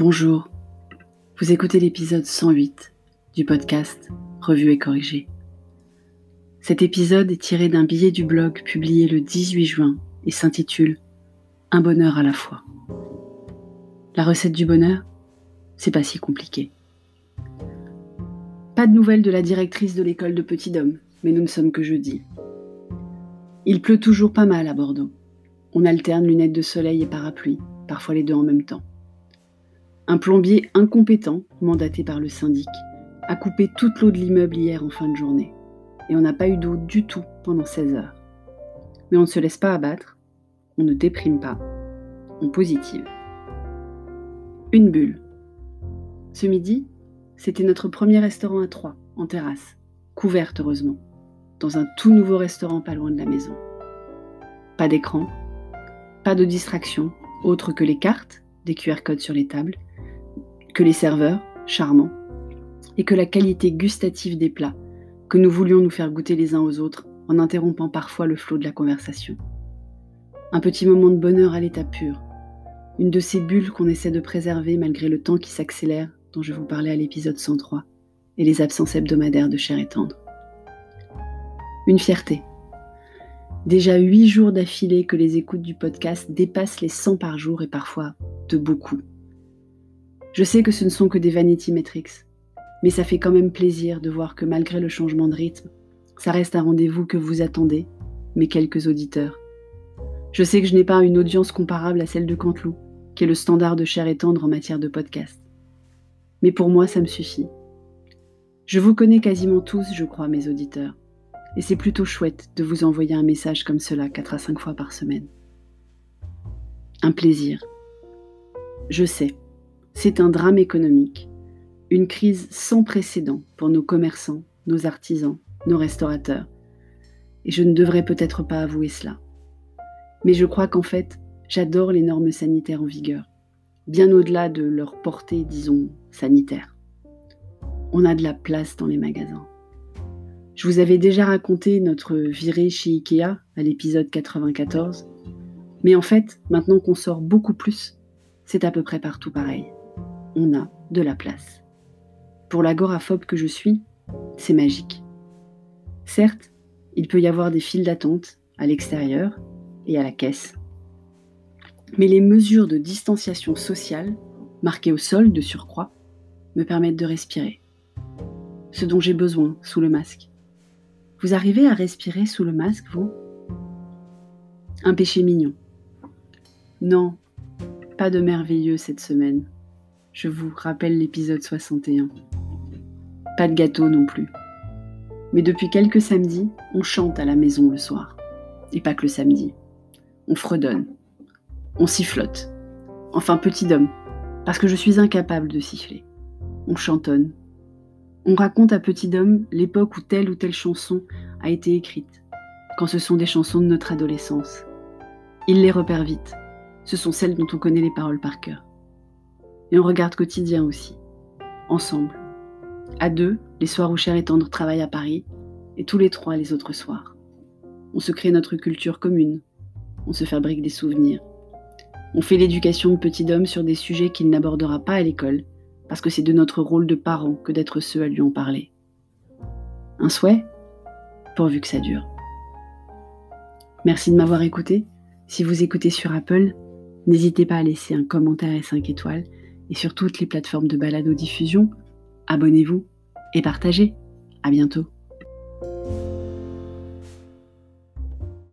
Bonjour, vous écoutez l'épisode 108 du podcast Revue et corrigé. Cet épisode est tiré d'un billet du blog publié le 18 juin et s'intitule Un bonheur à la fois. La recette du bonheur, c'est pas si compliqué. Pas de nouvelles de la directrice de l'école de Petit Dôme, mais nous ne sommes que jeudi. Il pleut toujours pas mal à Bordeaux. On alterne lunettes de soleil et parapluie, parfois les deux en même temps. Un plombier incompétent, mandaté par le syndic, a coupé toute l'eau de l'immeuble hier en fin de journée. Et on n'a pas eu d'eau du tout pendant 16 heures. Mais on ne se laisse pas abattre, on ne déprime pas, on positive. Une bulle. Ce midi, c'était notre premier restaurant à trois, en terrasse, couverte heureusement, dans un tout nouveau restaurant pas loin de la maison. Pas d'écran, pas de distraction, autre que les cartes, des QR codes sur les tables, que les serveurs, charmants, et que la qualité gustative des plats, que nous voulions nous faire goûter les uns aux autres en interrompant parfois le flot de la conversation. Un petit moment de bonheur à l'état pur, une de ces bulles qu'on essaie de préserver malgré le temps qui s'accélère dont je vous parlais à l'épisode 103 et les absences hebdomadaires de chair et tendre. Une fierté. Déjà huit jours d'affilée que les écoutes du podcast dépassent les 100 par jour et parfois de beaucoup. Je sais que ce ne sont que des vanity metrics, mais ça fait quand même plaisir de voir que malgré le changement de rythme, ça reste un rendez-vous que vous attendez, mes quelques auditeurs. Je sais que je n'ai pas une audience comparable à celle de Canteloup, qui est le standard de chair et tendre en matière de podcast. Mais pour moi, ça me suffit. Je vous connais quasiment tous, je crois, mes auditeurs, et c'est plutôt chouette de vous envoyer un message comme cela 4 à 5 fois par semaine. Un plaisir. Je sais, c'est un drame économique, une crise sans précédent pour nos commerçants, nos artisans, nos restaurateurs. Et je ne devrais peut-être pas avouer cela. Mais je crois qu'en fait, j'adore les normes sanitaires en vigueur, bien au-delà de leur portée, disons, sanitaire. On a de la place dans les magasins. Je vous avais déjà raconté notre virée chez Ikea à l'épisode 94, mais en fait, maintenant qu'on sort beaucoup plus, c'est à peu près partout pareil on a de la place. Pour l'agoraphobe que je suis, c'est magique. Certes, il peut y avoir des files d'attente à l'extérieur et à la caisse. Mais les mesures de distanciation sociale, marquées au sol de surcroît, me permettent de respirer. Ce dont j'ai besoin sous le masque. Vous arrivez à respirer sous le masque, vous? Un péché mignon. Non, pas de merveilleux cette semaine je vous rappelle l'épisode 61. Pas de gâteau non plus. Mais depuis quelques samedis, on chante à la maison le soir. Et pas que le samedi. On fredonne. On sifflote. Enfin, petit homme, parce que je suis incapable de siffler. On chantonne. On raconte à petit homme l'époque où telle ou telle chanson a été écrite, quand ce sont des chansons de notre adolescence. Il les repère vite. Ce sont celles dont on connaît les paroles par cœur. Et on regarde quotidien aussi, ensemble. À deux, les soirs où Cher et Tendre travaillent à Paris, et tous les trois les autres soirs. On se crée notre culture commune, on se fabrique des souvenirs. On fait l'éducation de petit homme sur des sujets qu'il n'abordera pas à l'école, parce que c'est de notre rôle de parent que d'être ceux à lui en parler. Un souhait? Pourvu que ça dure. Merci de m'avoir écouté. Si vous écoutez sur Apple, n'hésitez pas à laisser un commentaire et 5 étoiles et sur toutes les plateformes de balado-diffusion. Abonnez-vous et partagez. À bientôt.